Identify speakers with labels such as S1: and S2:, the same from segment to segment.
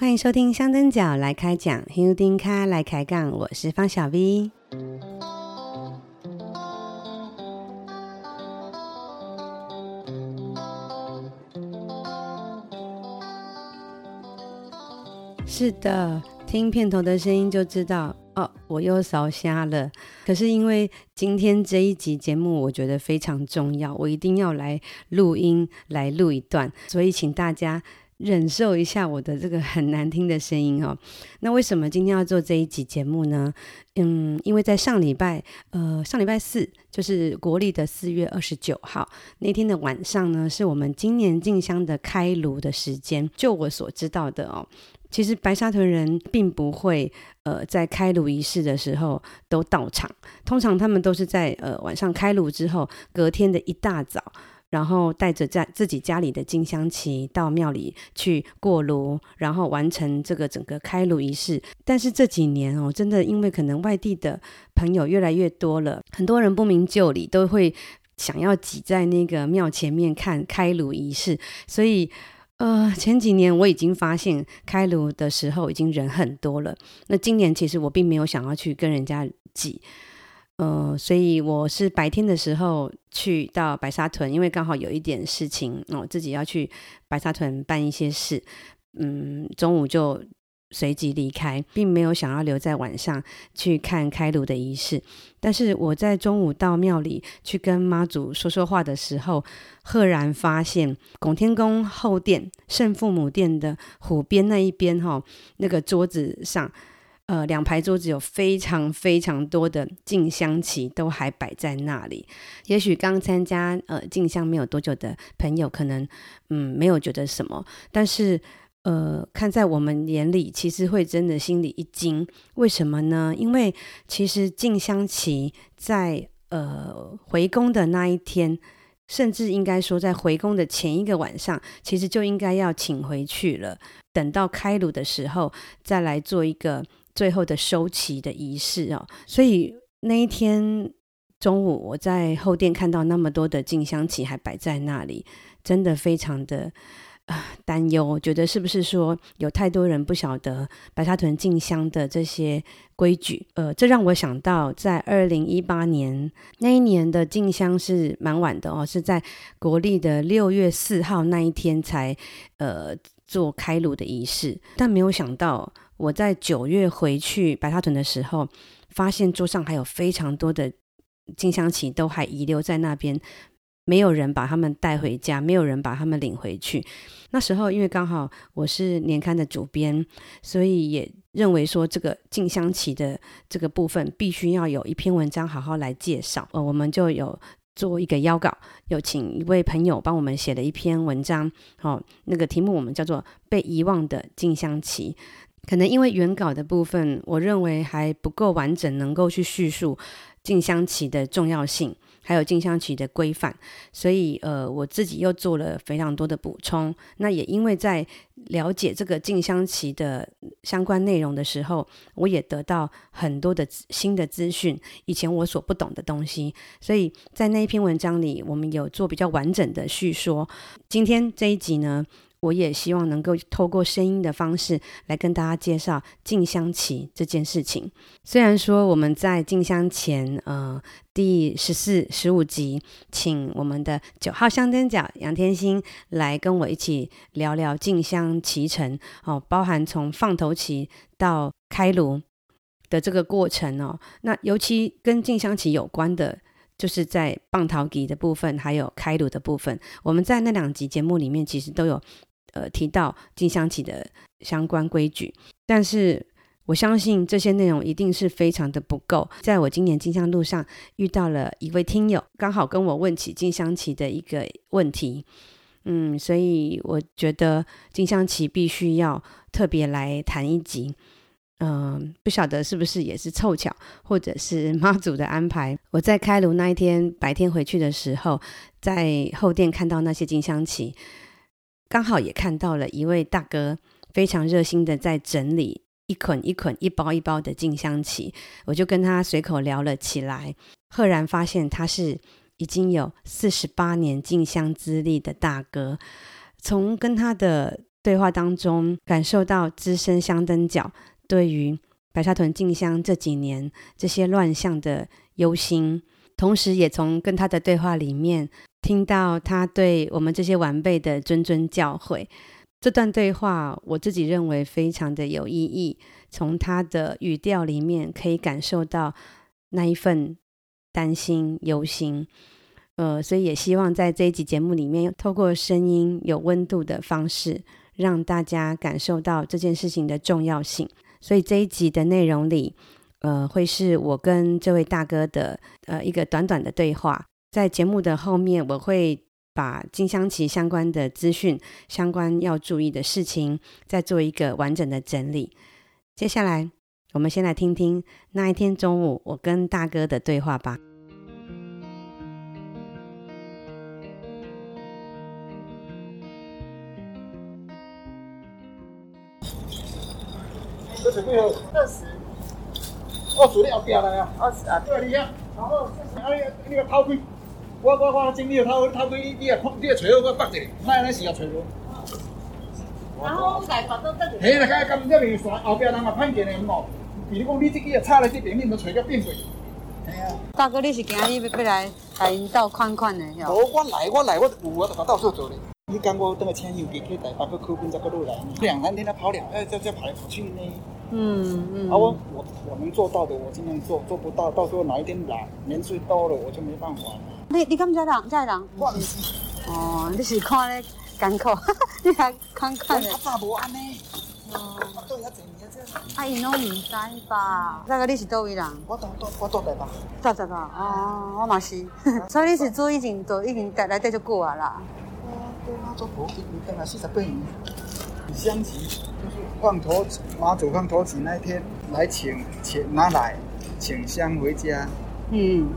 S1: 欢迎收听香灯脚来开讲，香灯脚来开杠，我是方小 V。是的，听片头的声音就知道哦，我又烧瞎了。可是因为今天这一集节目，我觉得非常重要，我一定要来录音，来录一段，所以请大家。忍受一下我的这个很难听的声音哦。那为什么今天要做这一集节目呢？嗯，因为在上礼拜，呃，上礼拜四就是国历的四月二十九号那天的晚上呢，是我们今年进香的开炉的时间。就我所知道的哦，其实白沙屯人并不会呃在开炉仪式的时候都到场，通常他们都是在呃晚上开炉之后，隔天的一大早。然后带着在自己家里的金香旗到庙里去过炉，然后完成这个整个开炉仪式。但是这几年哦，真的因为可能外地的朋友越来越多了，很多人不明就里都会想要挤在那个庙前面看开炉仪式，所以呃前几年我已经发现开炉的时候已经人很多了。那今年其实我并没有想要去跟人家挤。呃，所以我是白天的时候去到白沙屯，因为刚好有一点事情，我、哦、自己要去白沙屯办一些事，嗯，中午就随即离开，并没有想要留在晚上去看开炉的仪式。但是我在中午到庙里去跟妈祖说说话的时候，赫然发现拱天宫后殿圣父母殿的虎边那一边哈、那个桌子上。呃，两排桌子有非常非常多的静香旗，都还摆在那里。也许刚参加呃静香没有多久的朋友，可能嗯没有觉得什么，但是呃看在我们眼里，其实会真的心里一惊。为什么呢？因为其实静香旗在呃回宫的那一天，甚至应该说在回宫的前一个晚上，其实就应该要请回去了。等到开炉的时候，再来做一个。最后的收旗的仪式哦，所以那一天中午我在后殿看到那么多的进香旗还摆在那里，真的非常的啊、呃、担忧，觉得是不是说有太多人不晓得白沙屯进香的这些规矩？呃，这让我想到在二零一八年那一年的进香是蛮晚的哦，是在国历的六月四号那一天才呃做开炉的仪式，但没有想到。我在九月回去白沙屯的时候，发现桌上还有非常多的进香旗都还遗留在那边，没有人把他们带回家，没有人把他们领回去。那时候因为刚好我是年刊的主编，所以也认为说这个进香旗的这个部分必须要有一篇文章好好来介绍。呃，我们就有做一个邀稿，有请一位朋友帮我们写了一篇文章。哦，那个题目我们叫做《被遗忘的进香旗》。可能因为原稿的部分，我认为还不够完整，能够去叙述静香棋的重要性，还有静香棋的规范，所以呃，我自己又做了非常多的补充。那也因为在了解这个静香棋的相关内容的时候，我也得到很多的新的资讯，以前我所不懂的东西，所以在那一篇文章里，我们有做比较完整的叙说。今天这一集呢，我也希望能够透过声音的方式来跟大家介绍静香旗这件事情。虽然说我们在静香前，呃，第十四、十五集，请我们的九号香灯角杨天心来跟我一起聊聊静香旗程哦，包含从放头旗到开炉的这个过程哦。那尤其跟静香旗有关的。就是在放头旗的部分，还有开炉的部分，我们在那两集节目里面其实都有呃提到金香旗的相关规矩，但是我相信这些内容一定是非常的不够。在我今年进香路上遇到了一位听友，刚好跟我问起金香旗的一个问题，嗯，所以我觉得金香旗必须要特别来谈一集。嗯、不晓得是不是也是凑巧，或者是妈祖的安排。我在开炉那一天白天回去的时候，在后殿看到那些金香旗，刚好也看到了一位大哥非常热心的在整理一捆一捆、一包一包的进香旗，我就跟他随口聊了起来，赫然发现他是已经有四十八年进香资历的大哥，从跟他的。对话当中感受到资深香灯脚对于白沙屯静香这几年这些乱象的忧心，同时也从跟他的对话里面听到他对我们这些晚辈的谆谆教诲。这段对话我自己认为非常的有意义，从他的语调里面可以感受到那一份担心忧心。呃，所以也希望在这一集节目里面，透过声音有温度的方式，让大家感受到这件事情的重要性。所以这一集的内容里，呃，会是我跟这位大哥的呃一个短短的对话。在节目的后面，我会把金香琪相关的资讯、相关要注意的事情，再做一个完整的整理。接下来，我们先来听听那一天中午我跟大哥的对话吧。
S2: 这是几号？二十。二十你后边来啊？二十啊，对，你啊。然后这是啊，你你个头盔，我我我整理个头头盔，你你个你个找好我绑一下，哪样时啊找无？然后来把这这。嘿，那个咁这边山后边人也看见的喏，比如讲你这个插在这边，你都找个变过。
S1: 哎呀，大哥，你是今日要要来来引导看看的，是吧？
S2: 我来我来我有我就把到处走的。你讲我等个请游客去台北去考本再过路来，两三天他跑两，哎，再再跑来跑去呢。
S1: 嗯嗯。
S2: 啊，我我我能做到的我尽量做，做不到到时候哪一天来年岁到了我就没办法了。
S1: 你你敢在人在人？
S2: 我唔是。
S1: 哦，你是看咧艰苦，你还看看咧。
S2: 我咋无安尼？
S1: 哦。对啊，啊，因拢唔知吧？大哥，你是叨位人？
S2: 我倒倒我倒台北。
S1: 叨台吧哦，我嘛是。所以你是做已经做已经待来待就久啊啦。
S2: 妈祖婆给你等了四十八年，香旗就是放头妈祖放头旗那一天来请请拿来请香回家，
S1: 嗯，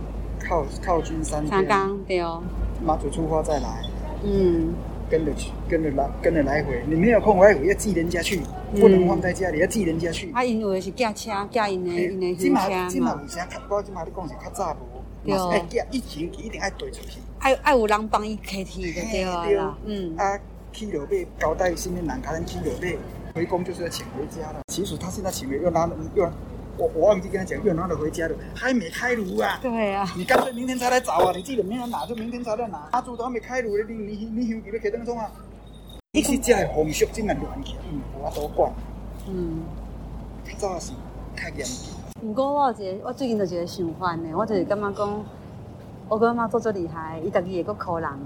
S2: 靠靠军三江，
S1: 对哦，
S2: 妈祖出发再来，
S1: 嗯，
S2: 跟着去跟着来跟着来回，你没有空来回要寄人家去，不能放在家里要寄人家去。
S1: 啊，因为是驾车驾因的因的
S2: 新车嘛。今嘛有啥？我今嘛你讲是较早无，对哦，驾一行一定爱对出去。爱
S1: 爱有人帮伊开去的对啊，嗯，
S2: 啊，去了尾交代身边人家人去了尾回宫就是要请回家了。其实他现在请回又拿又，我我忘记跟他讲又拿了回家了，还没开炉啊。
S1: 对啊，
S2: 你干脆明天才来找啊！你记得明天拿就明天才来拿，阿祖都还没开炉，你你你香旗要开灯中啊？一直在风俗真系乱起，嗯，我都管。
S1: 嗯，
S2: 主要是较严谨。
S1: 不过我有一个，我最近就一个想法呢，我就是感觉讲。我跟妈做做厉害，伊家己也够可人啊！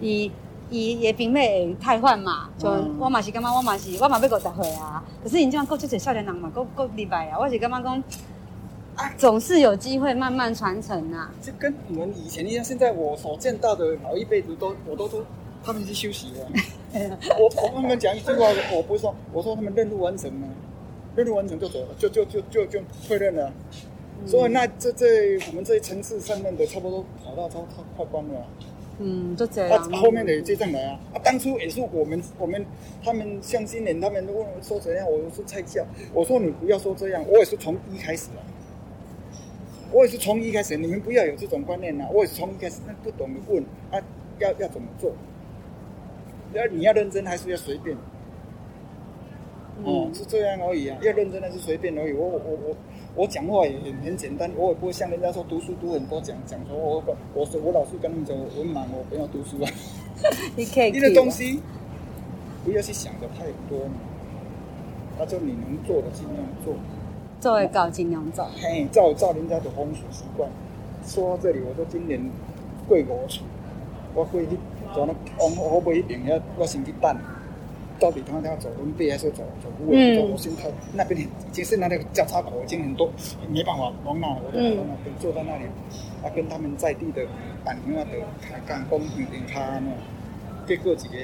S1: 伊伊也并没太换嘛，就我嘛是感觉我嘛是我嘛要五十岁啊。可是你这样够这些少年人嘛，够够厉害啊！我是感觉讲，啊，总是有机会慢慢传承啊。
S2: 就跟你们以前一样，现在我所见到的老一辈子都，我都说他们是休息了。我我跟他们讲一句话，我不是说，我说他们任务完成了，任务完成就走了，就就就就就退任了。所以那这这我们这一层次上面的差不多跑到超超快关了，
S1: 嗯，就这样。啊，
S2: 后面的接上来啊，啊，当初也是我们我们他们像新年他们问我说怎样，我说菜价，我说你不要说这样，我也是从一开始啊，我也是从一开始，你们不要有这种观念啊，我也是从一开始，那不懂问啊，要要怎么做？要你要认真还是要随便？哦，是这样而已啊，要认真还是随便而已。我我我我讲话也很很简单，我也不会像人家说读书读很多，讲讲说我我说我老是跟他们讲，我很忙，我不要读书啊。
S1: 你可以，
S2: 你的东西不要去想的太多嘛，那就你能做的尽量做，
S1: 做会到尽量做。
S2: 嘿，照照人家的风俗习惯。说到这里，我说今年过五处，我过去从那往河北那边，我先去等。到底他要走文贝还是走走路？走我心态那边其实那个交叉口已经很多，没办法往那，我就在那边坐在那里，啊，跟他们在地的板娘啊的开干工有点卡呢，结果几个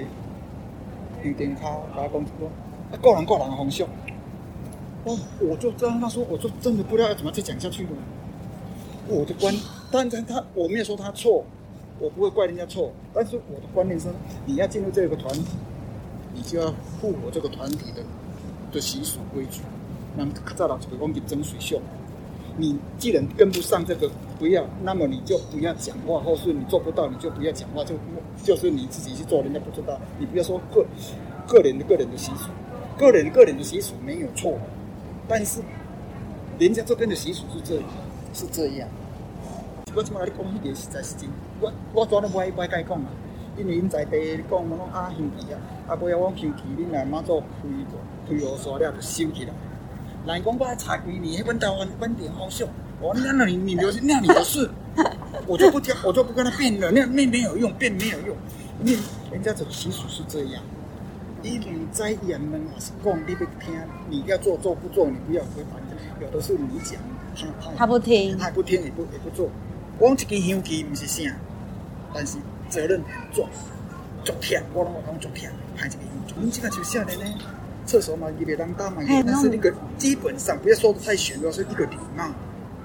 S2: 有点卡，甲我讲说，啊，个人个人的方向，哦我就这样他说，我就真的不知道要怎么再讲下去了。我的观，当然他我没有说他错，我不会怪人家错，但是我的观念是，你要进入这个团体。你就要符合这个团体的的习俗规矩，那么再来这个讲争水秀，你既然跟不上这个，不要，那么你就不要讲话，或是你做不到，你就不要讲话，就就是你自己去做，人家不知道，你不要说个个人的个人的习俗，个人个人的习俗没有错，但是人家这边的习俗是这样，是这样。我怎么来讲一点实在是真，我我怎都不爱不爱讲？啊，因为因在地讲我讲啊兄弟啊，啊不要我兄弟恁来妈祖开开河山了就收起来。人讲我查几年，迄本台湾本地好笑，我那那你你留那你的事，我就不听，我就不跟他辩了，那那没有用，辩没有用，你人家这个习俗是这样。一你在言们是讲你不听，你要做做不做，你不要违反。有的是你讲，他他
S1: 他不听，
S2: 他不听也不也不做。我一支香旗不是啥，但是责任很重，足忝，我拢我拢足忝，派一支香旗。你这个就少年呢，厕所嘛，伊别当大嘛，但是那个基本上不要说的太玄了，是一个礼貌。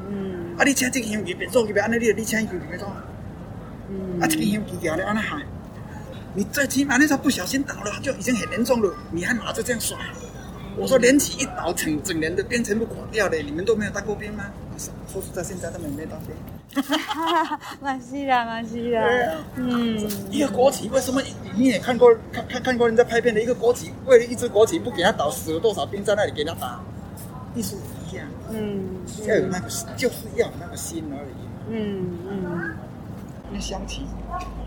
S2: 嗯。啊，你请这个香旗别做，别安尼，你你请香旗别做。嗯。啊，这个香旗举了安尼喊，你最起码那时候不小心倒了，就已经很严重了，你还拿着这样耍。我说连起一倒，整整年的兵全部垮掉了，你们都没有当过兵吗？说实在，现在他们没当兵。
S1: 哈哈哈，蛮是啦，蛮是啦。嗯，
S2: 一个国旗为什么你也看过看看看过人家拍片的一个国旗，为了一支国旗不给他倒，死了多少兵在那里给他打，意思一样。嗯，要有那个，就是要有那个心而已。嗯嗯。那香旗，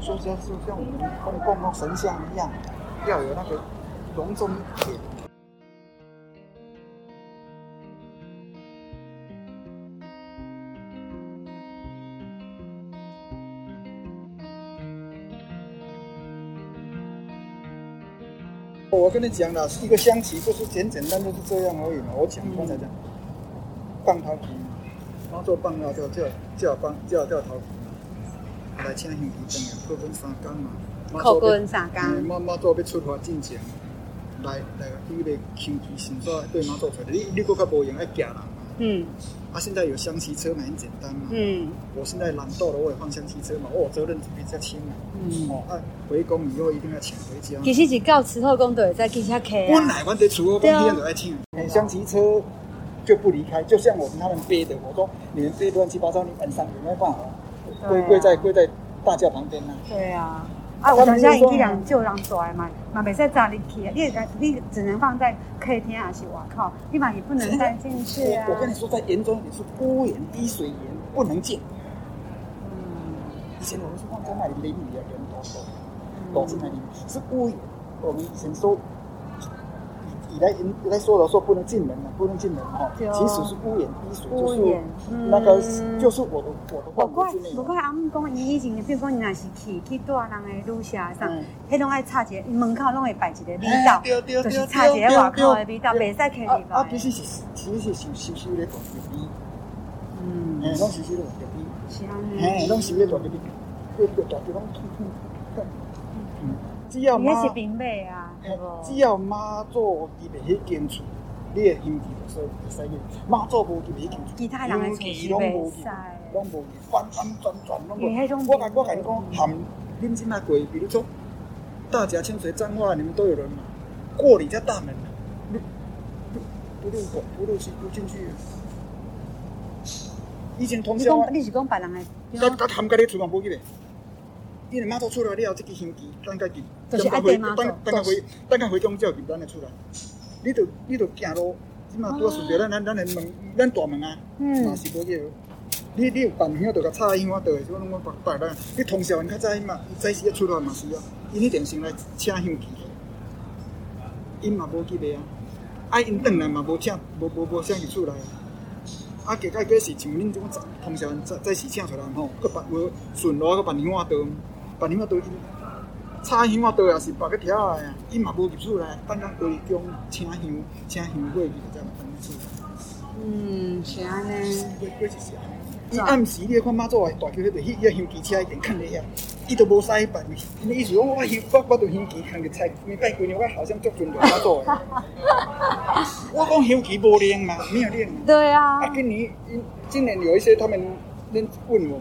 S2: 说像就像我们供供奉神像一样，要有那个隆重一点。我跟你讲了，一个象棋就是简简单单就是这样而已嘛。我讲刚才讲，放头旗，妈祖放了叫叫叫放叫叫头旗，来请香旗灯啊，扣分三工嘛。
S1: 扣分三工。
S2: 妈妈做要出发进前，来来，你个香旗先做对妈做出来，你你搁较无用爱行人。嗯。啊，现在有香骑车嘛，很简单嘛。嗯。我现在懒惰了，我也放香骑车嘛，我责任比较轻嘛。嗯。哦，啊，回宫以后一定要请回家。
S1: 其实是到慈后宫都会再记下啊。
S2: 本来我在慈后宫天天都爱请。香旗车就不离开，就像我们他们背的，我说你们背乱七八糟，你晚上有没有办法？跪跪在跪在大轿旁边呢？
S1: 对啊。啊，我等下一两就让出来嘛，嘛没在家里去啊，你你只能放在客厅还是外口，你嘛也不能带进去啊。
S2: 我跟你说，在严中也是屋檐滴水严，不能进。嗯，以前我们是放在那里淋雨的，人多多，都是那里是屋檐。我们以前说。你来，你来说了说不能进门了，不能进门哈。其实是屋檐滴水，就是那个，就是我的我的话。不怪
S1: 不怪阿姆讲，伊以前比如讲，你若是去去住人的旅社上，迄拢爱插一个门口拢会摆一个味道，就是插一个外口的味道，袂使客入来。
S2: 啊，其实是，其实是收收收咧大隔壁。嗯，拢收收咧大隔壁。是安尼。嘿，拢收咧大隔壁，个个大地拢土土。嗯。只要妈，只要妈祖记得迄间厝，你的兄弟就说会使用。妈祖无记得迄间厝，
S1: 其他人的厝是袂使，
S2: 拢无，翻翻转转拢无。我甲我甲你讲，含恁即卖过，比如说大甲、清水、彰化，你们都有人嘛？过你家大门，不不不入口，不入去，不进去。以前通宵，
S1: 你是讲别人的？
S2: 甲甲含甲你厝嘛无记得。因为妈祖出来了，这个星期等下记，等下回，等等下回，等下回宫就要记咱的出来。你着你着行路，即马拄啊顺着咱咱咱的门，咱大门啊，嘛是无叫。你你有办香，着甲插香啊，倒的，我拢我摆摆咱。你通宵，你较早嘛，早时要出来嘛是啊，因一定先来请香旗。因嘛无记得啊，啊因转来嘛无请，无无无香旗出来。啊，加加加是像恁这种通宵早早时请出来吼，搁办无顺路搁办香啊倒。办香啊，倒插香啊，倒也是别个挑来，伊嘛无入厝来，等咱回宫请香，请香过去再来分厝。
S1: 嗯，是安尼。
S2: 过过是啥？伊暗时你看妈祖大桥迄个迄个香旗车一定看咧遐，伊都无使办。伊意思讲我香我我着香旗看个菜，没拜过年我好像足尊重妈祖。我讲香旗无灵嘛，没有灵。
S1: 对啊。
S2: 啊，今年今年有一些他们恁问我，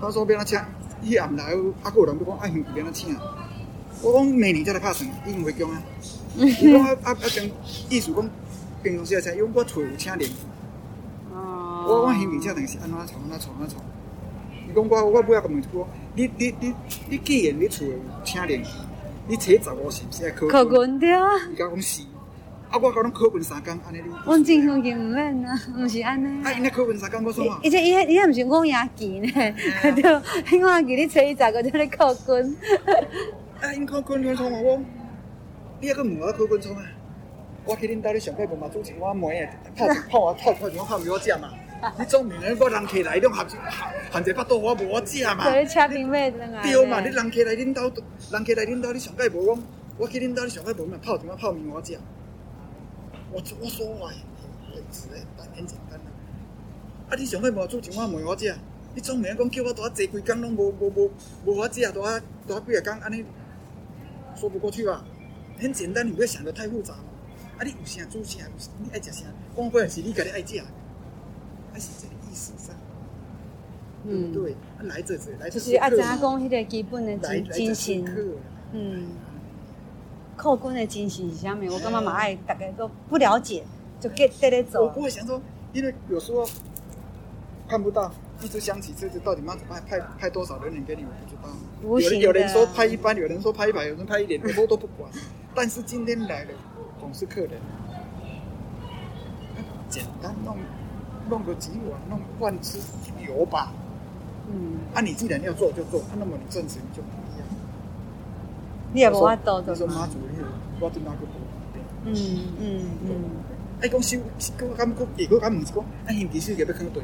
S2: 他说要哪请。伊暗来，啊，个人都讲爱香旗安怎请。我讲明年再来拍算，已经回宫啊。伊讲啊啊啊，将意思讲平常时啊，因为我厝有请灵。哦。我讲香旗请，但是安怎创安怎创安怎创。伊讲我我尾仔个问一句，你你你你既然你厝有请人，你初十五是毋是爱考
S1: 考军对啊？
S2: 伊甲讲是，啊，我甲侬考分三工，安尼你。
S1: 我正常就毋免啊，毋是安尼。
S2: 啊，因咧考分三工，我说嘛。
S1: 而且伊迄伊迄毋是五营期呢，对，五营期你初一十五就咧考军。
S2: 啊，因考军军创啊，我，你还阁问我考军创啊？我去恁兜咧上届无嘛煮一碗糜 啊，泡泡啊泡泡一碗泡给我食嘛。你总明人我人客来，种合含一巴肚我无我食嘛。
S1: 对，车平买转来。
S2: 对嘛，你人客来恁兜，人客来恁兜，你上届无讲，我去恁兜，你上届无嘛泡一碗泡面我食。我我说话，很直诶，但很简单啦。啊，你上届无煮一碗糜我食，你总明讲叫我多坐几工拢无无无无我食，多多几个工安尼，说不过去吧？很简单，你不要想得太复杂嘛。啊，你有啥煮啥，你爱食啥，关键是你家己爱食。还是这个意思上，嗯，对，来者者来者，
S1: 就是阿家讲迄个基本的精精神，嗯，考军的精神是啥物？我感觉蛮爱，大家都不了解，就跟在咧走。
S2: 我不会想说，因为有时候看不到一直想起车子到底妈派派派多少人脸给你，我不知道。有人有人说派一班，有人说派一百，有人派一点，我都不管。但是今天来了总是客人，简单弄。弄个几碗，弄半只油吧。嗯，啊，你既然要做就做，那么你证词你就。
S1: 你也无法度的。
S2: 你说妈祖，我对哪个不？
S1: 嗯嗯嗯。
S2: 哎，讲修，我感觉，也我感觉是讲，哎，其实也不可能对。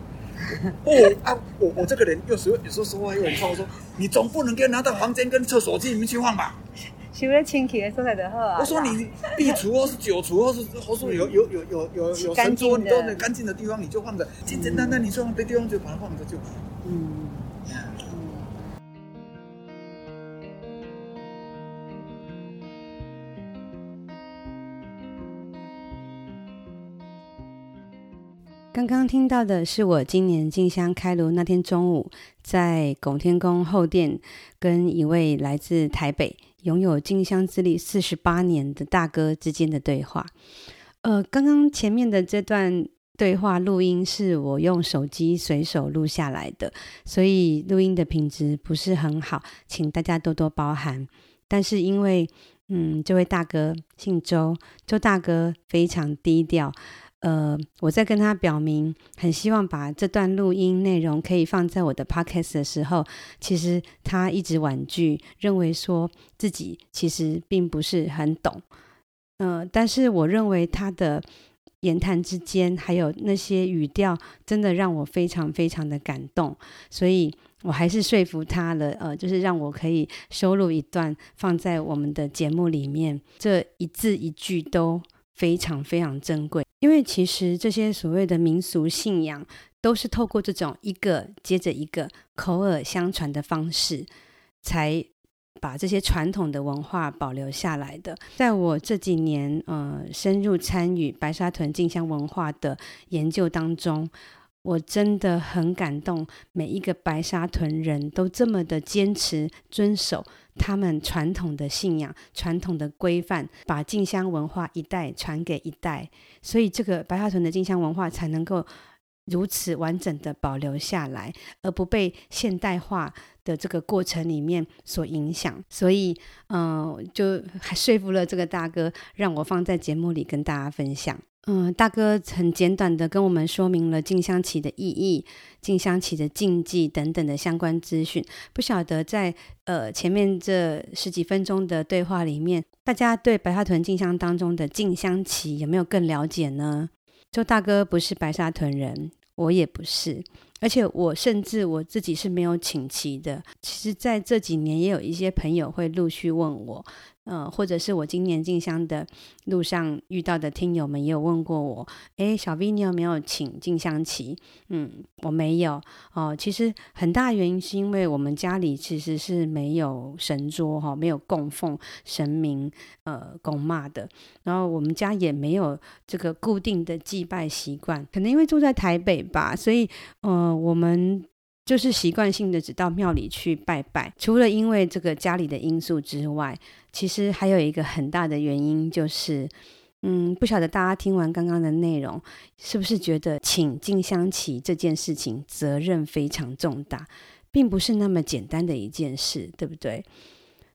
S2: 哦啊，我我这个人有时候有时候说话又很冲，说你总不能给我拿到房间跟厕所里面去放吧？
S1: 修在清气的所在就好啊。
S2: 我说你壁橱或是酒橱或是或是有有有有有有神桌，你都很干净的地方你就放着，简简单单你说没地方就把它放着就好。嗯。
S1: 刚刚听到的是我今年进香开炉那天中午，在拱天宫后殿跟一位来自台北，拥有进香资历四十八年的大哥之间的对话，呃，刚刚前面的这段对话录音是我用手机随手录下来的，所以录音的品质不是很好，请大家多多包涵。但是因为，嗯，这位大哥姓周，周大哥非常低调。呃，我在跟他表明很希望把这段录音内容可以放在我的 podcast 的时候，其实他一直婉拒，认为说自己其实并不是很懂。呃，但是我认为他的言谈之间还有那些语调，真的让我非常非常的感动，所以我还是说服他了。呃，就是让我可以收录一段放在我们的节目里面，这一字一句都非常非常珍贵。因为其实这些所谓的民俗信仰，都是透过这种一个接着一个口耳相传的方式，才把这些传统的文化保留下来的。在我这几年呃深入参与白沙屯静香文化的研究当中，我真的很感动，每一个白沙屯人都这么的坚持遵守。他们传统的信仰、传统的规范，把进香文化一代传给一代，所以这个白沙屯的进香文化才能够如此完整的保留下来，而不被现代化的这个过程里面所影响。所以，嗯、就还说服了这个大哥，让我放在节目里跟大家分享。嗯，大哥很简短的跟我们说明了静香棋的意义、静香棋的禁忌等等的相关资讯。不晓得在呃前面这十几分钟的对话里面，大家对白沙屯静香当中的静香棋有没有更了解呢？周大哥不是白沙屯人，我也不是，而且我甚至我自己是没有请齐的。其实，在这几年也有一些朋友会陆续问我。呃，或者是我今年进香的路上遇到的听友们也有问过我，诶，小 V 你有没有请进香旗？嗯，我没有哦。其实很大原因是因为我们家里其实是没有神桌哈，没有供奉神明呃供妈的，然后我们家也没有这个固定的祭拜习惯，可能因为住在台北吧，所以呃我们。就是习惯性的只到庙里去拜拜，除了因为这个家里的因素之外，其实还有一个很大的原因就是，嗯，不晓得大家听完刚刚的内容，是不是觉得请进香旗这件事情责任非常重大，并不是那么简单的一件事，对不对？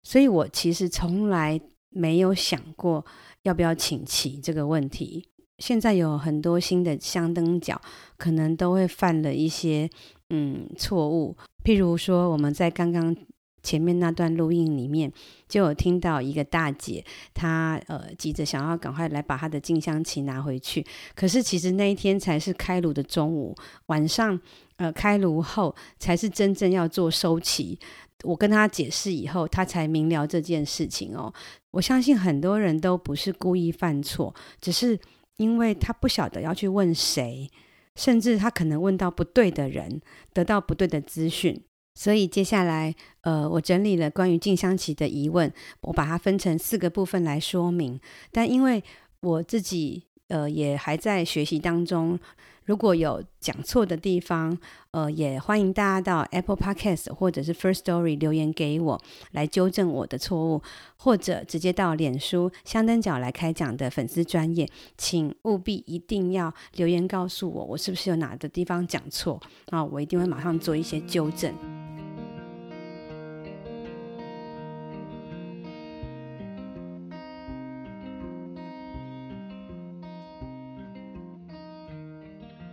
S1: 所以我其实从来没有想过要不要请旗这个问题。现在有很多新的香灯脚，可能都会犯了一些嗯错误，譬如说我们在刚刚。前面那段录音里面，就有听到一个大姐，她呃急着想要赶快来把她的静香旗拿回去。可是其实那一天才是开炉的中午，晚上呃开炉后才是真正要做收旗。我跟她解释以后，她才明了这件事情哦。我相信很多人都不是故意犯错，只是因为他不晓得要去问谁，甚至他可能问到不对的人，得到不对的资讯。所以接下来，呃，我整理了关于静香琪的疑问，我把它分成四个部分来说明。但因为我自己，呃，也还在学习当中。如果有讲错的地方，呃，也欢迎大家到 Apple Podcast 或者是 First Story 留言给我，来纠正我的错误，或者直接到脸书香灯角来开讲的粉丝专业，请务必一定要留言告诉我，我是不是有哪个地方讲错啊？我一定会马上做一些纠正。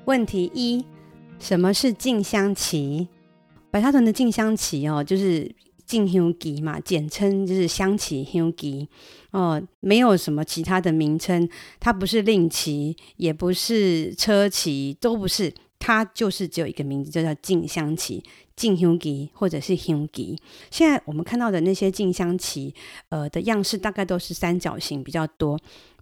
S1: 问题一：什么是进香旗？白沙屯的进香旗哦，就是进香旗嘛，简称就是香旗、香旗哦，没有什么其他的名称。它不是令旗，也不是车旗，都不是，它就是只有一个名字，就叫进香旗、进香旗或者是香旗。现在我们看到的那些进香旗，呃的样式大概都是三角形比较多。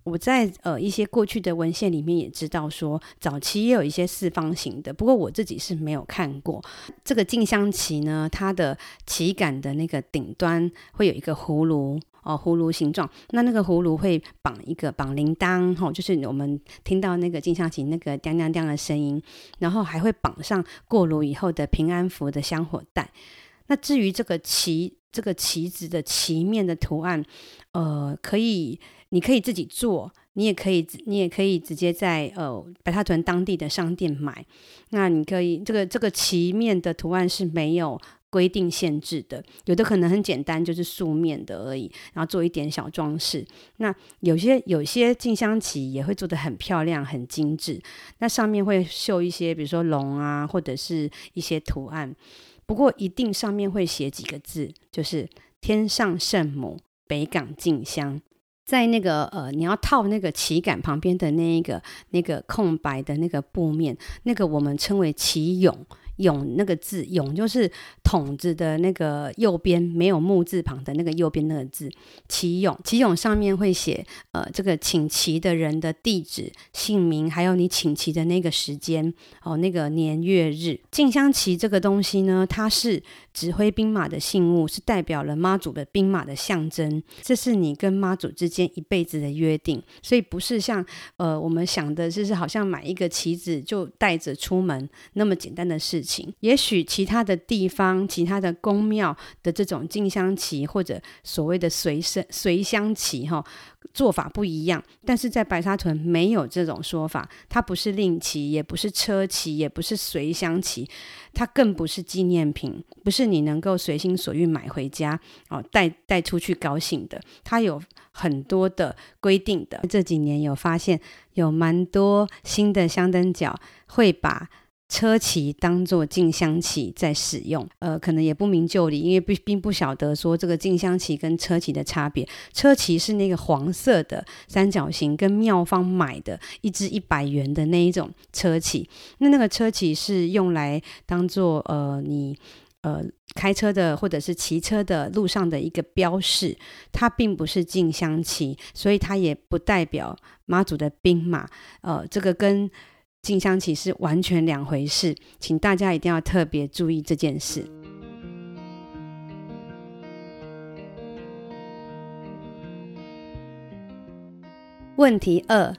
S1: 我在呃一些过去的文献里面也知道说，早期也有一些四方形的，不过我自己是没有看过。这个进香旗呢，它的旗杆的那个顶端会有一个葫芦哦，葫芦形状。那那个葫芦会绑一个绑铃铛，吼、哦，就是我们听到那个进香旗那个叮叮叮的声音，然后还会绑上过炉以后的平安符的香火带。那至于这个旗，这个旗子的旗面的图案，呃，可以。你可以自己做，你也可以，你也可以直接在呃白沙屯当地的商店买。那你可以这个这个旗面的图案是没有规定限制的，有的可能很简单，就是素面的而已，然后做一点小装饰。那有些有些静香旗也会做得很漂亮、很精致，那上面会绣一些，比如说龙啊，或者是一些图案。不过一定上面会写几个字，就是“天上圣母，北港静香”。在那个呃，你要套那个旗杆旁边的那一个那个空白的那个布面，那个我们称为旗甬。甬那个字，甬就是筒子的那个右边没有木字旁的那个右边那个字，旗甬。旗甬上面会写呃这个请旗的人的地址、姓名，还有你请旗的那个时间哦，那个年月日。进香旗这个东西呢，它是指挥兵马的信物，是代表了妈祖的兵马的象征。这是你跟妈祖之间一辈子的约定，所以不是像呃我们想的，就是好像买一个旗子就带着出门那么简单的事情。也许其他的地方、其他的宫庙的这种进香旗或者所谓的随身随香旗，哈，做法不一样。但是在白沙屯没有这种说法，它不是令旗，也不是车旗，也不是随香旗，它更不是纪念品，不是你能够随心所欲买回家哦，带带出去高兴的。它有很多的规定的。这几年有发现，有蛮多新的香灯角会把。车旗当做进香旗在使用，呃，可能也不明就里，因为并并不晓得说这个进香旗跟车旗的差别。车旗是那个黄色的三角形，跟妙方买的一支一百元的那一种车旗。那那个车旗是用来当做呃你呃开车的或者是骑车的路上的一个标示，它并不是进香旗，所以它也不代表妈祖的兵马。呃，这个跟进香旗是完全两回事，请大家一定要特别注意这件事。问题二：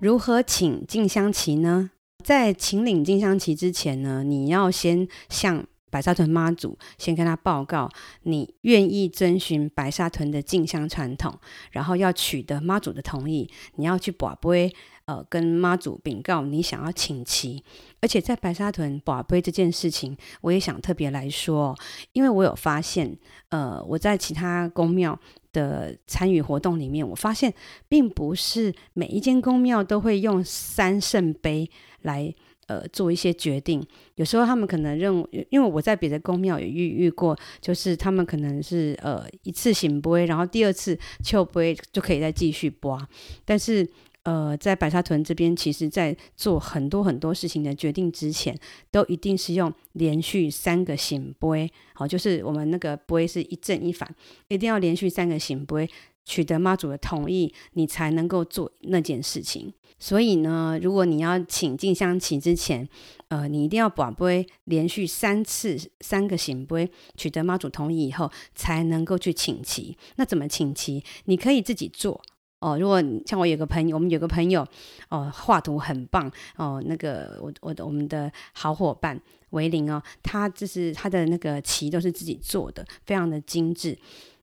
S1: 如何请进香旗呢？在请领进香旗之前呢，你要先向白沙屯妈祖先跟他报告，你愿意遵循白沙屯的进香传统，然后要取得妈祖的同意，你要去跋杯。呃跟妈祖禀告你想要请期。而且在白沙屯跋杯这件事情，我也想特别来说，因为我有发现，呃，我在其他宫庙的参与活动里面，我发现并不是每一间宫庙都会用三圣杯来呃做一些决定。有时候他们可能认为，因为我在别的宫庙也遇遇过，就是他们可能是呃一次醒杯，然后第二次笑杯就可以再继续跋，但是。呃，在白沙屯这边，其实在做很多很多事情的决定之前，都一定是用连续三个醒杯，好，就是我们那个杯是一正一反，一定要连续三个醒杯，取得妈祖的同意，你才能够做那件事情。所以呢，如果你要请进香旗之前，呃，你一定要跋杯连续三次三个醒杯，取得妈祖同意以后，才能够去请旗。那怎么请旗？你可以自己做。哦，如果像我有个朋友，我们有个朋友，哦，画图很棒哦，那个我我的我们的好伙伴维林哦，他就是他的那个旗都是自己做的，非常的精致。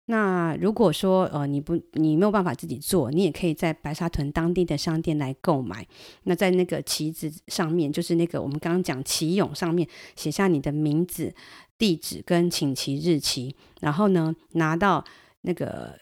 S1: 那如果说呃你不你没有办法自己做，你也可以在白沙屯当地的商店来购买。那在那个旗子上面，就是那个我们刚刚讲旗勇上面写下你的名字、地址跟请旗日期，然后呢拿到那个。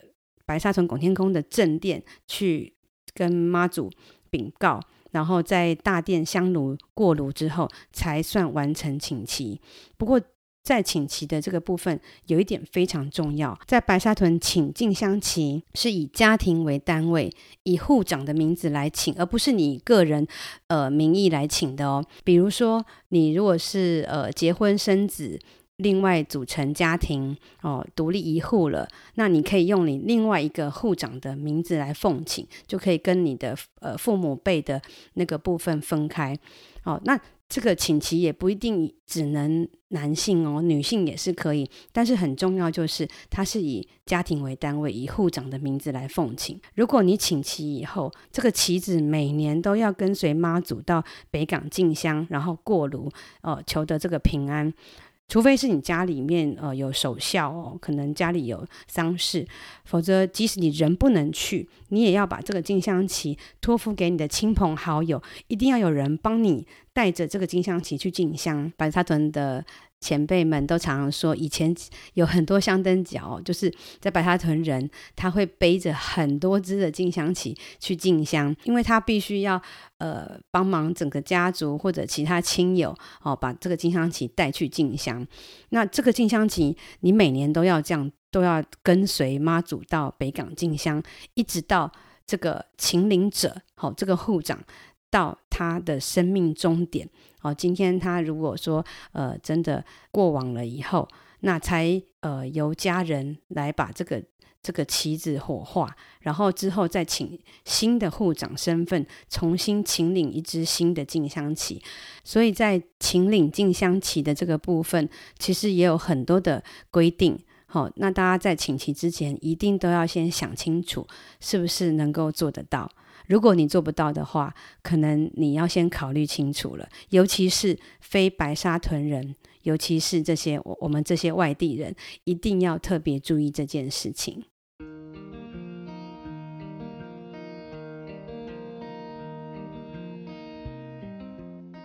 S1: 白沙屯拱天宫的正殿去跟妈祖禀告，然后在大殿香炉过炉之后，才算完成请旗。不过，在请旗的这个部分，有一点非常重要，在白沙屯请进香旗是以家庭为单位，以户长的名字来请，而不是你个人呃名义来请的哦。比如说，你如果是呃结婚生子。另外组成家庭哦，独立一户了，那你可以用你另外一个户长的名字来奉请，就可以跟你的呃父母辈的那个部分分开。哦，那这个请旗也不一定只能男性哦，女性也是可以。但是很重要就是，它是以家庭为单位，以户长的名字来奉请。如果你请旗以后，这个旗子每年都要跟随妈祖到北港进香，然后过炉哦，求得这个平安。除非是你家里面呃有守孝哦，可能家里有丧事，否则即使你人不能去，你也要把这个金香旗托付给你的亲朋好友，一定要有人帮你带着这个金香旗去进香。白沙屯的。前辈们都常常说，以前有很多香灯脚，就是在白沙屯人，他会背着很多支的静香旗去进香，因为他必须要呃帮忙整个家族或者其他亲友哦，把这个静香旗带去进香。那这个静香旗，你每年都要这样，都要跟随妈祖到北港进香，一直到这个请领者，好、哦，这个护长到他的生命终点。哦，今天他如果说呃真的过往了以后，那才呃由家人来把这个这个旗子火化，然后之后再请新的护长身份重新请领一支新的进香旗。所以在请领进香旗的这个部分，其实也有很多的规定。好、那大家在请旗之前，一定都要先想清楚，是不是能够做得到。如果你做不到的话，可能你要先考虑清楚了。尤其是非白沙屯人，尤其是这些我我们这些外地人，一定要特别注意这件事情。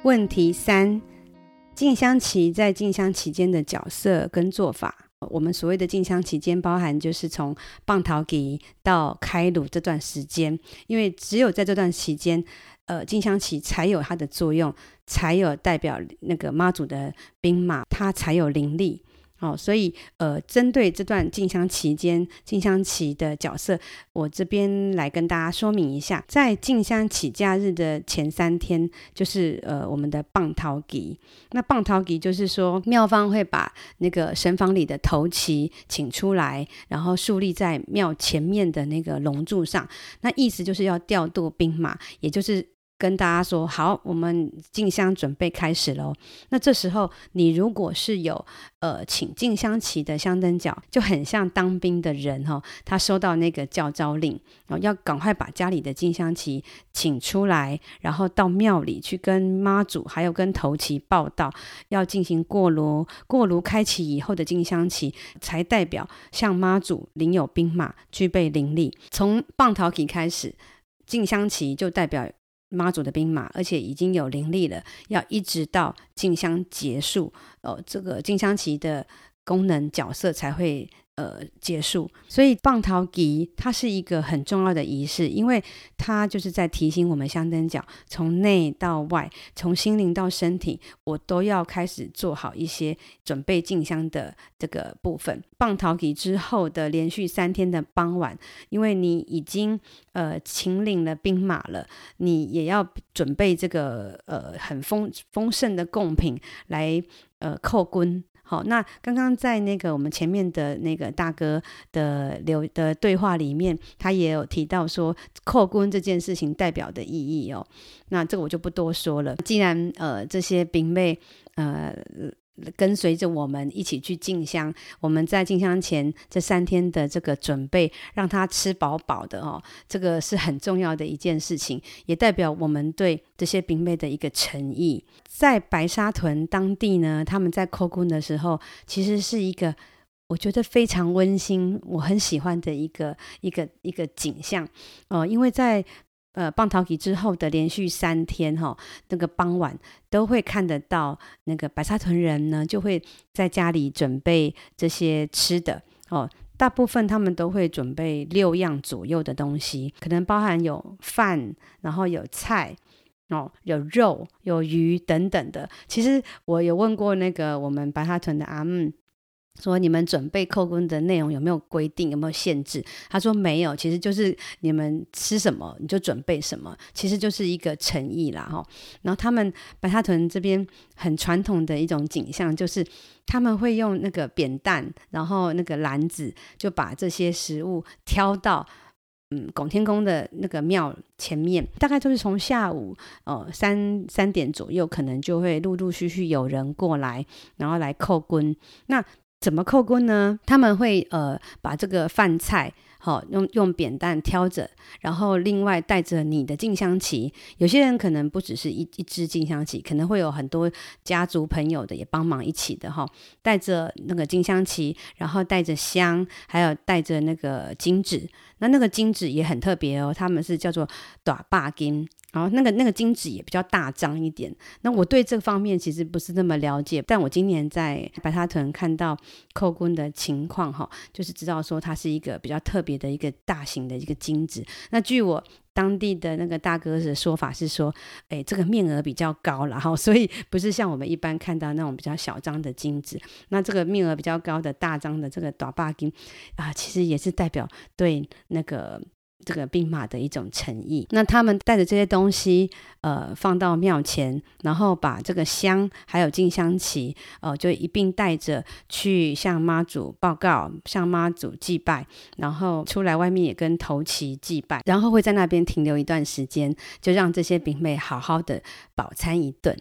S1: 问题三：静香旗在静香期间的角色跟做法。我们所谓的进香期间，包含就是从棒桃给到开鲁这段时间，因为只有在这段期间，呃，进香期才有它的作用，才有代表那个妈祖的兵马，它才有灵力。哦，所以呃，针对这段进香期间，进香期的角色，我这边来跟大家说明一下。在进香起假日的前三天，就是呃我们的放头期。那放头期就是说，庙方会把那个神房里的头旗请出来，然后竖立在庙前面的那个龙柱上。那意思就是要调度兵马，也就是。跟大家说好，我们进香准备开始喽。那这时候，你如果是有呃请进香旗的香灯脚，就很像当兵的人哈、他收到那个教召令，然后要赶快把家里的进香旗请出来，然后到庙里去跟妈祖还有跟头旗报到，要进行过炉。过炉开启以后的进香旗，才代表向妈祖领有兵马，具备灵力。从棒桃旗开始，进香旗就代表。妈祖的兵马，而且已经有灵力了，要一直到进香结束，哦，这个进香旗的功能角色才会。呃，结束。所以放头旗它是一个很重要的仪式，因为它就是在提醒我们香灯脚，从内到外，从心灵到身体，我都要开始做好一些准备进香的这个部分。放头旗之后的连续三天的傍晚，因为你已经呃请领了兵马了，你也要准备这个呃很丰丰盛的贡品来呃叩关。好，那刚刚在那个我们前面的那个大哥的留的对话里面，他也有提到说扣工这件事情代表的意义哦。那这个我就不多说了。既然呃这些兵妹呃。跟随着我们一起去进香，我们在进香前这三天的这个准备，让他吃饱饱的哦，这个是很重要的一件事情，也代表我们对这些兵妹的一个诚意。在白沙屯当地呢，他们在叩关的时候，其实是一个我觉得非常温馨，我很喜欢的一个一个一个景象哦，因为在。呃，放头旗之后的连续三天，哈，那个傍晚都会看得到那个白沙屯人呢，就会在家里准备这些吃的哦。大部分他们都会准备六样左右的东西，可能包含有饭，然后有菜，哦，有肉，有鱼等等的。其实我有问过那个我们白沙屯的阿姆。说你们准备叩关的内容有没有规定，有没有限制？他说没有，其实就是你们吃什么你就准备什么，其实就是一个诚意啦哈。然后他们白沙屯这边很传统的一种景象，就是他们会用那个扁担，然后那个篮子，就把这些食物挑到嗯拱天宫的那个庙前面，大概就是从下午呃三三点左右，可能就会陆陆续续有人过来，然后来叩关。那怎么扣工呢？他们会呃把这个饭菜好、用用扁担挑着，然后另外带着你的静香旗。有些人可能不只是一一支静香旗，可能会有很多家族朋友的也帮忙一起的哈、哦，带着那个静香旗，然后带着香，还有带着那个金纸。那那个金纸也很特别哦，他们是叫做大百金。然后那个那个金纸也比较大张一点。那我对这方面其实不是那么了解，但我今年在白沙屯看到叩关的情况哈，就是知道说它是一个比较特别的一个大型的一个金子。那据我当地的那个大哥的说法是说，哎，这个面额比较高，然后所以不是像我们一般看到那种比较小张的金子。那这个面额比较高的大张的这个大巴金啊，其实也是代表对那个。这个兵马的一种诚意，那他们带着这些东西，呃，放到庙前，然后把这个香还有进香旗，呃，就一并带着去向妈祖报告，向妈祖祭拜，然后出来外面也跟头旗祭拜，然后会在那边停留一段时间，就让这些兵妹好好的饱餐一顿，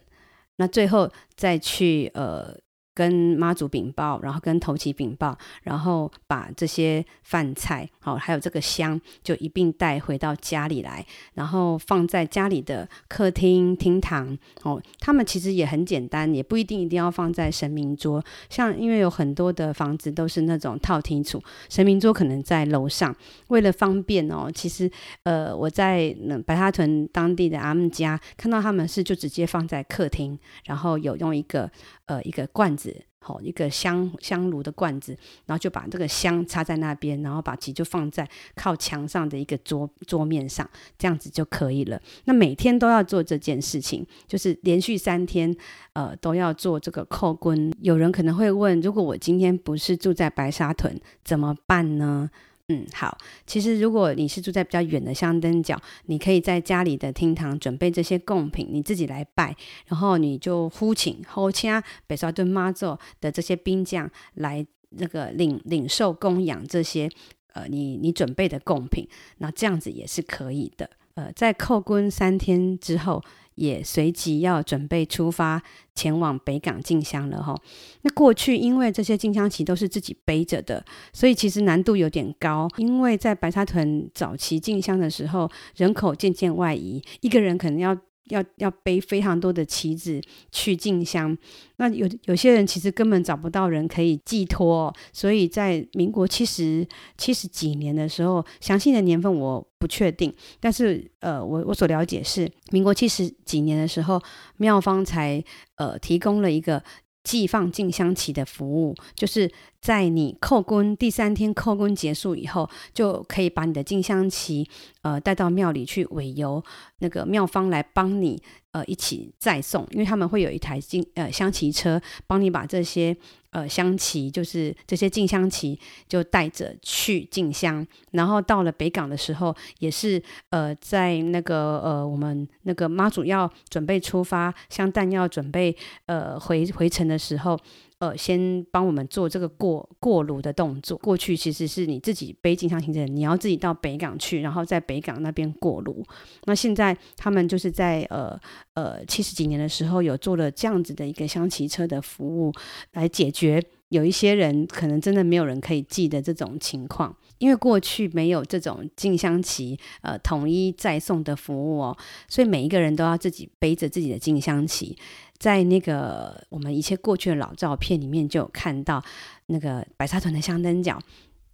S1: 那最后再去呃。跟妈祖禀报，然后跟头旗禀报，然后把这些饭菜，好，还有这个香，就一并带回到家里来，然后放在家里的客厅、厅堂。哦，他们其实也很简单，也不一定一定要放在神明桌。像因为有很多的房子都是那种套厅厝，神明桌可能在楼上。为了方便哦，其实呃，我在白沙屯当地的阿姆家看到他们是就直接放在客厅，然后有用一个呃一个罐子。好，一个香香炉的罐子，然后就把这个香插在那边，然后把旗就放在靠墙上的一个桌桌面上，这样子就可以了。那每天都要做这件事情，就是连续三天，呃，都要做这个叩关。有人可能会问，如果我今天不是住在白沙屯，怎么办呢？嗯，好。其实，如果你是住在比较远的香灯角，你可以在家里的厅堂准备这些贡品，你自己来拜，然后你就呼请后请白沙顿妈祖的这些兵将来那个领领受供养这些呃你你准备的贡品，那这样子也是可以的。呃，在叩关三天之后。也随即要准备出发前往北港进香了哈。那过去因为这些进香旗都是自己背着的，所以其实难度有点高。因为在白沙屯早期进香的时候，人口渐渐外移，一个人可能要要要背非常多的旗子去进香。那有有些人其实根本找不到人可以寄托，所以在民国七十七十几年的时候，详细的年份我不确定，但是呃，我我所了解是民国七十几年的时候，庙方才呃提供了一个。寄放进香旗的服务，就是在你叩关第三天叩关结束以后，就可以把你的进香旗呃带到庙里去，委由那个庙方来帮你呃一起再送，因为他们会有一台进呃香旗车帮你把这些。呃，香旗就是这些进香旗，就带着去进香。然后到了北港的时候，也是呃，在那个呃，我们那个妈祖要准备出发，香担要准备呃回回程的时候。呃，先帮我们做这个过过炉的动作。过去其实是你自己背进香旗的人，你要自己到北港去，然后在北港那边过炉。那现在他们就是在呃呃七十几年的时候，有做了这样子的一个香骑车的服务，来解决有一些人可能真的没有人可以寄的这种情况。因为过去没有这种进香旗呃统一再送的服务哦，所以每一个人都要自己背着自己的进香旗。在那个我们一些过去的老照片里面，就有看到那个白沙屯的香灯角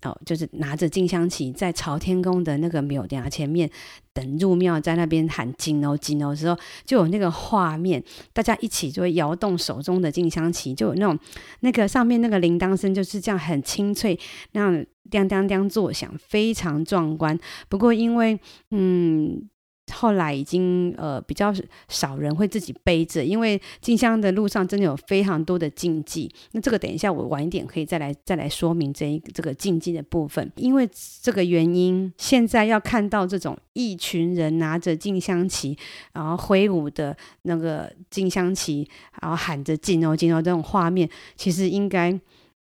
S1: 哦，就是拿着进香旗在朝天宫的那个庙埕前面等入庙，在那边喊金哦金哦的时候，就有那个画面，大家一起就会摇动手中的进香旗，就有那种那个上面那个铃铛声就是这样很清脆，那样叮叮叮作响，非常壮观。不过因为嗯。后来已经呃比较少人会自己背着，因为进香的路上真的有非常多的禁忌。那这个等一下我晚一点可以再来再来说明这一这个禁忌的部分。因为这个原因，现在要看到这种一群人拿着进香旗，然后挥舞的那个进香旗，然后喊着“进哦进哦”这种画面，其实应该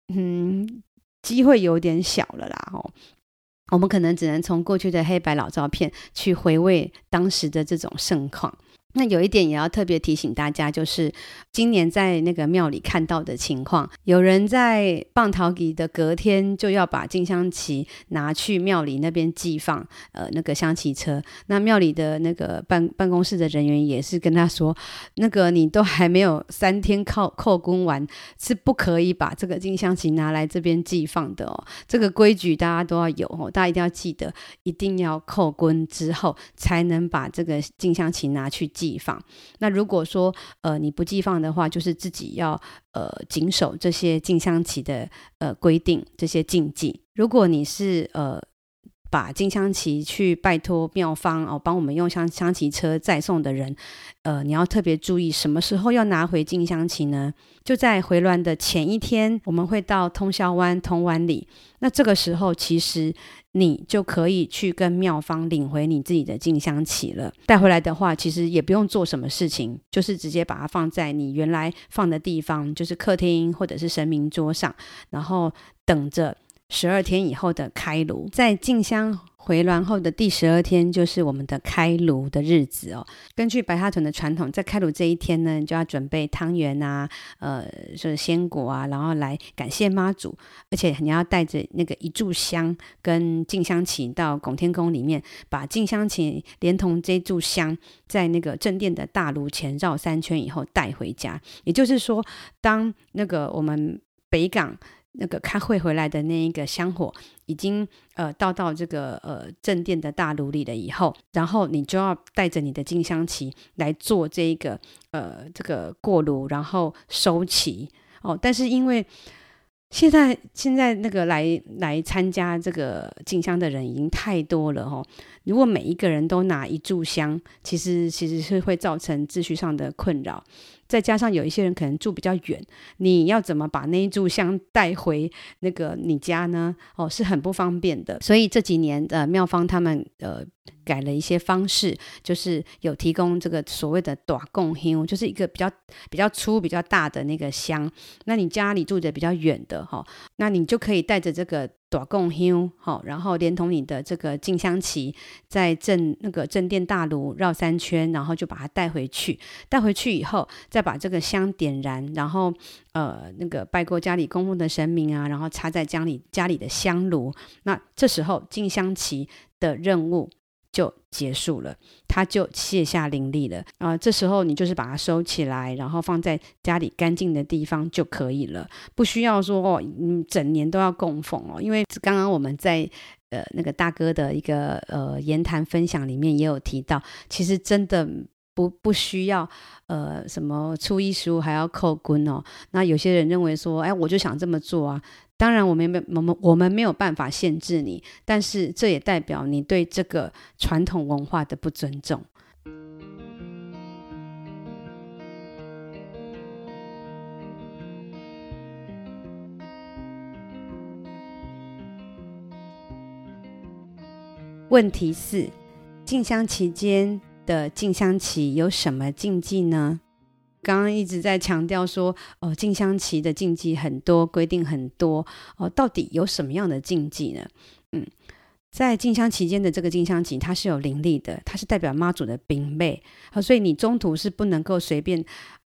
S1: 嗯机会有点小了啦哦。我们可能只能从过去的黑白老照片去回味当时的这种盛况。那有一点也要特别提醒大家，就是今年在那个庙里看到的情况，有人在棒桃祭的隔天就要把金香旗拿去庙里那边寄放，呃，那个香旗车。那庙里的那个办办公室的人员也是跟他说，那个你都还没有三天扣扣工完，是不可以把这个金香旗拿来这边寄放的哦。这个规矩大家都要有哦，大家一定要记得，一定要扣工之后才能把这个金香旗拿去。寄放。那如果说呃你不寄放的话，就是自己要呃谨守这些静香旗的呃规定，这些禁忌。如果你是呃把进香旗去拜托庙方哦，帮我们用香香旗车载送的人，呃，你要特别注意什么时候要拿回进香旗呢？就在回銮的前一天，我们会到通霄湾通湾里。那这个时候，其实你就可以去跟妙方领回你自己的静香旗了。带回来的话，其实也不用做什么事情，就是直接把它放在你原来放的地方，就是客厅或者是神明桌上，然后等着十二天以后的开炉，在静香。回銮后的第十二天就是我们的开炉的日子哦。根据白沙屯的传统，在开炉这一天呢，就要准备汤圆啊，呃，就是鲜果啊，然后来感谢妈祖。而且你要带着那个一炷香跟进香旗到拱天宫里面，把进香旗连同这炷香，在那个正殿的大炉前绕三圈以后带回家。也就是说，当那个我们北港。那个开会回来的那一个香火已经呃倒到这个呃正殿的大炉里了以后，然后你就要带着你的进香旗来做这一个呃这个过炉，然后收旗哦。但是因为现在现在那个来来参加这个进香的人已经太多了哦。如果每一个人都拿一炷香，其实其实是会造成秩序上的困扰。再加上有一些人可能住比较远，你要怎么把那一炷香带回那个你家呢？哦，是很不方便的。所以这几年的庙方他们呃改了一些方式，就是有提供这个所谓的大贡香，就是一个比较比较粗、比较大的那个香。那你家里住的比较远的哈、哦，那你就可以带着这个。大贡香，好，然后连同你的这个静香旗，在正那个正殿大炉绕三圈，然后就把它带回去。带回去以后，再把这个香点燃，然后呃，那个拜过家里供奉的神明啊，然后插在家里家里的香炉。那这时候静香旗的任务就结束了，它就卸下灵力了啊、这时候你就是把它收起来，然后放在家里干净的地方就可以了，不需要说哦，你整年都要供奉哦。因为刚刚我们在呃那个大哥的一个呃言谈分享里面也有提到，其实真的不不需要呃什么初一十五还要叩关哦。那有些人认为说，哎，我就想这么做啊。当然，我们没我们我们没有办法限制你，但是这也代表你对这个传统文化的不尊重。问题四：进香期间的进香期有什么禁忌呢？刚刚一直在强调说，哦，进香旗的禁忌很多，规定很多，哦，到底有什么样的禁忌呢？嗯，在进香期间的这个进香旗，它是有灵力的，它是代表妈祖的兵妹，哦，所以你中途是不能够随便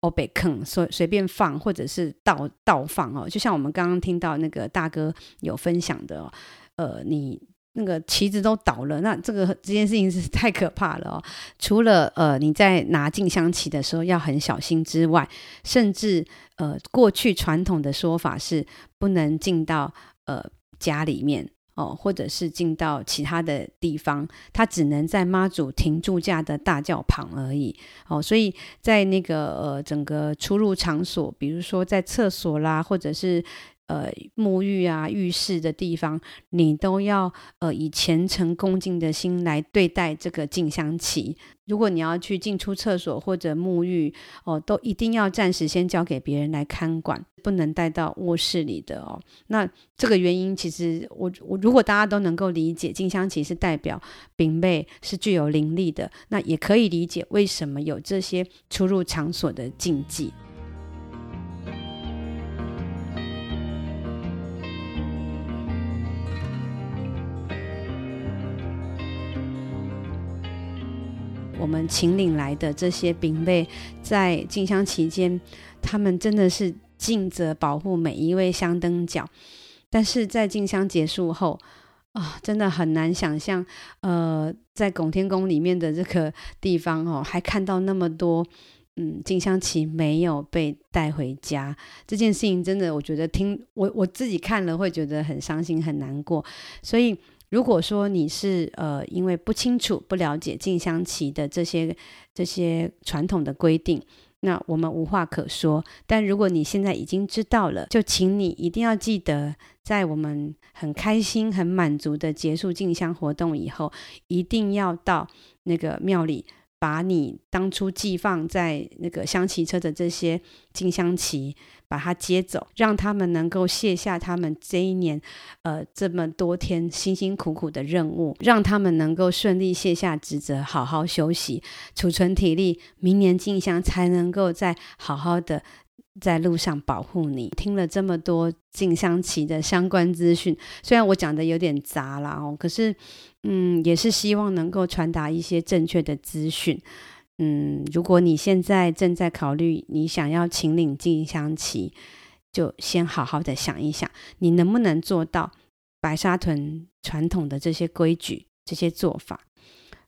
S1: 哦被坑，随随便放或者是倒倒放哦，就像我们刚刚听到那个大哥有分享的，哦，呃，你。那个旗子都倒了，那这个这件事情是太可怕了哦。除了呃你在拿进香旗的时候要很小心之外，甚至呃过去传统的说法是不能进到呃家里面哦，或者是进到其他的地方，它只能在妈祖停驻架的大轿旁而已哦。所以在那个呃整个出入场所，比如说在厕所啦，或者是。呃，沐浴啊，浴室的地方，你都要呃以虔诚恭敬的心来对待这个静香旗。如果你要去进出厕所或者沐浴哦，都一定要暂时先交给别人来看管，不能带到卧室里的哦。那这个原因，其实我我如果大家都能够理解，静香旗是代表禀禀是具有灵力的，那也可以理解为什么有这些出入场所的禁忌。我们请领来的这些兵备，在进香期间，他们真的是尽责保护每一位香灯脚。但是在进香结束后，啊、真的很难想象，呃，在拱天宫里面的这个地方哦，还看到那么多，嗯，进香旗没有被带回家。这件事情真的，我觉得听我我自己看了会觉得很伤心、很难过。所以。如果说你是呃，因为不清楚、不了解静香旗的这些这些传统的规定，那我们无话可说。但如果你现在已经知道了，就请你一定要记得，在我们很开心、很满足的结束静香活动以后，一定要到那个庙里。把你当初寄放在那个香旗车的这些进香旗，把它接走，让他们能够卸下他们这一年，呃，这么多天辛辛苦苦的任务，让他们能够顺利卸下职责，好好休息，储存体力，明年进香才能够再好好的在路上保护你。听了这么多进香旗的相关资讯，虽然我讲的有点杂啦哦，可是。嗯，也是希望能够传达一些正确的资讯。嗯，如果你现在正在考虑你想要请领进香旗，就先好好的想一想，你能不能做到白沙屯传统的这些规矩、这些做法。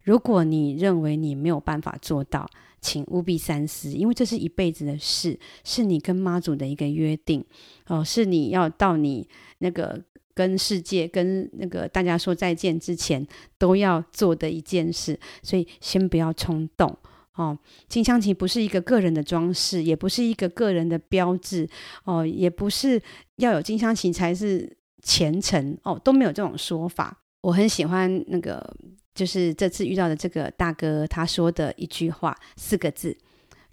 S1: 如果你认为你没有办法做到，请务必三思，因为这是一辈子的事，是你跟妈祖的一个约定哦，是你要到你那个。跟世界、跟那个大家说再见之前，都要做的一件事，所以先不要冲动哦。金香旗不是一个个人的装饰，也不是一个个人的标志哦，也不是要有金香旗才是虔诚哦，都没有这种说法。我很喜欢那个，就是这次遇到的这个大哥他说的一句话，四个字：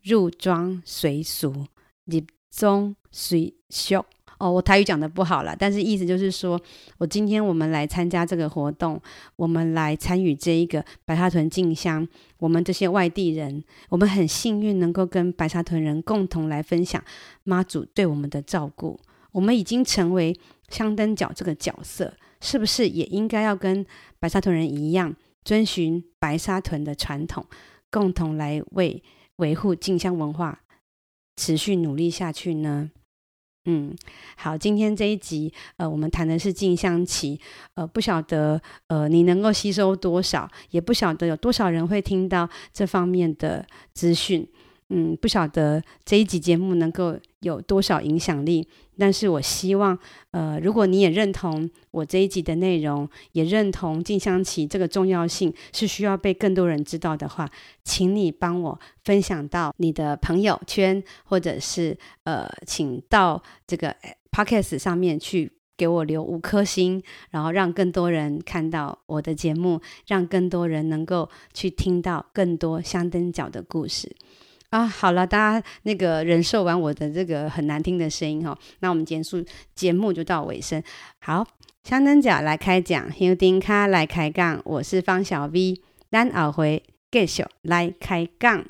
S1: 入庄随俗，入宗随俗。哦，我台语讲的不好了，但是意思就是说，我今天我们来参加这个活动，我们来参与这一个白沙屯进香，我们这些外地人，我们很幸运能够跟白沙屯人共同来分享妈祖对我们的照顾，我们已经成为香灯脚这个角色，是不是也应该要跟白沙屯人一样，遵循白沙屯的传统，共同来为维护静香文化持续努力下去呢？嗯，好，今天这一集，呃，我们谈的是静香旗，呃，不晓得，呃，你能够吸收多少，也不晓得有多少人会听到这方面的资讯，嗯，不晓得这一集节目能够有多少影响力。但是我希望，呃，如果你也认同我这一集的内容，也认同静香棋这个重要性是需要被更多人知道的话，请你帮我分享到你的朋友圈，或者是呃，请到这个 Podcast 上面去给我留五颗星，然后让更多人看到我的节目，让更多人能够去听到更多香灯角的故事。啊，好了，大家那个忍受完我的这个很难听的声音哈，那我们结束节目就到尾声。好，香灯脚来开讲，香丁卡来开杠，我是方小 V，咱后回继续来开杠。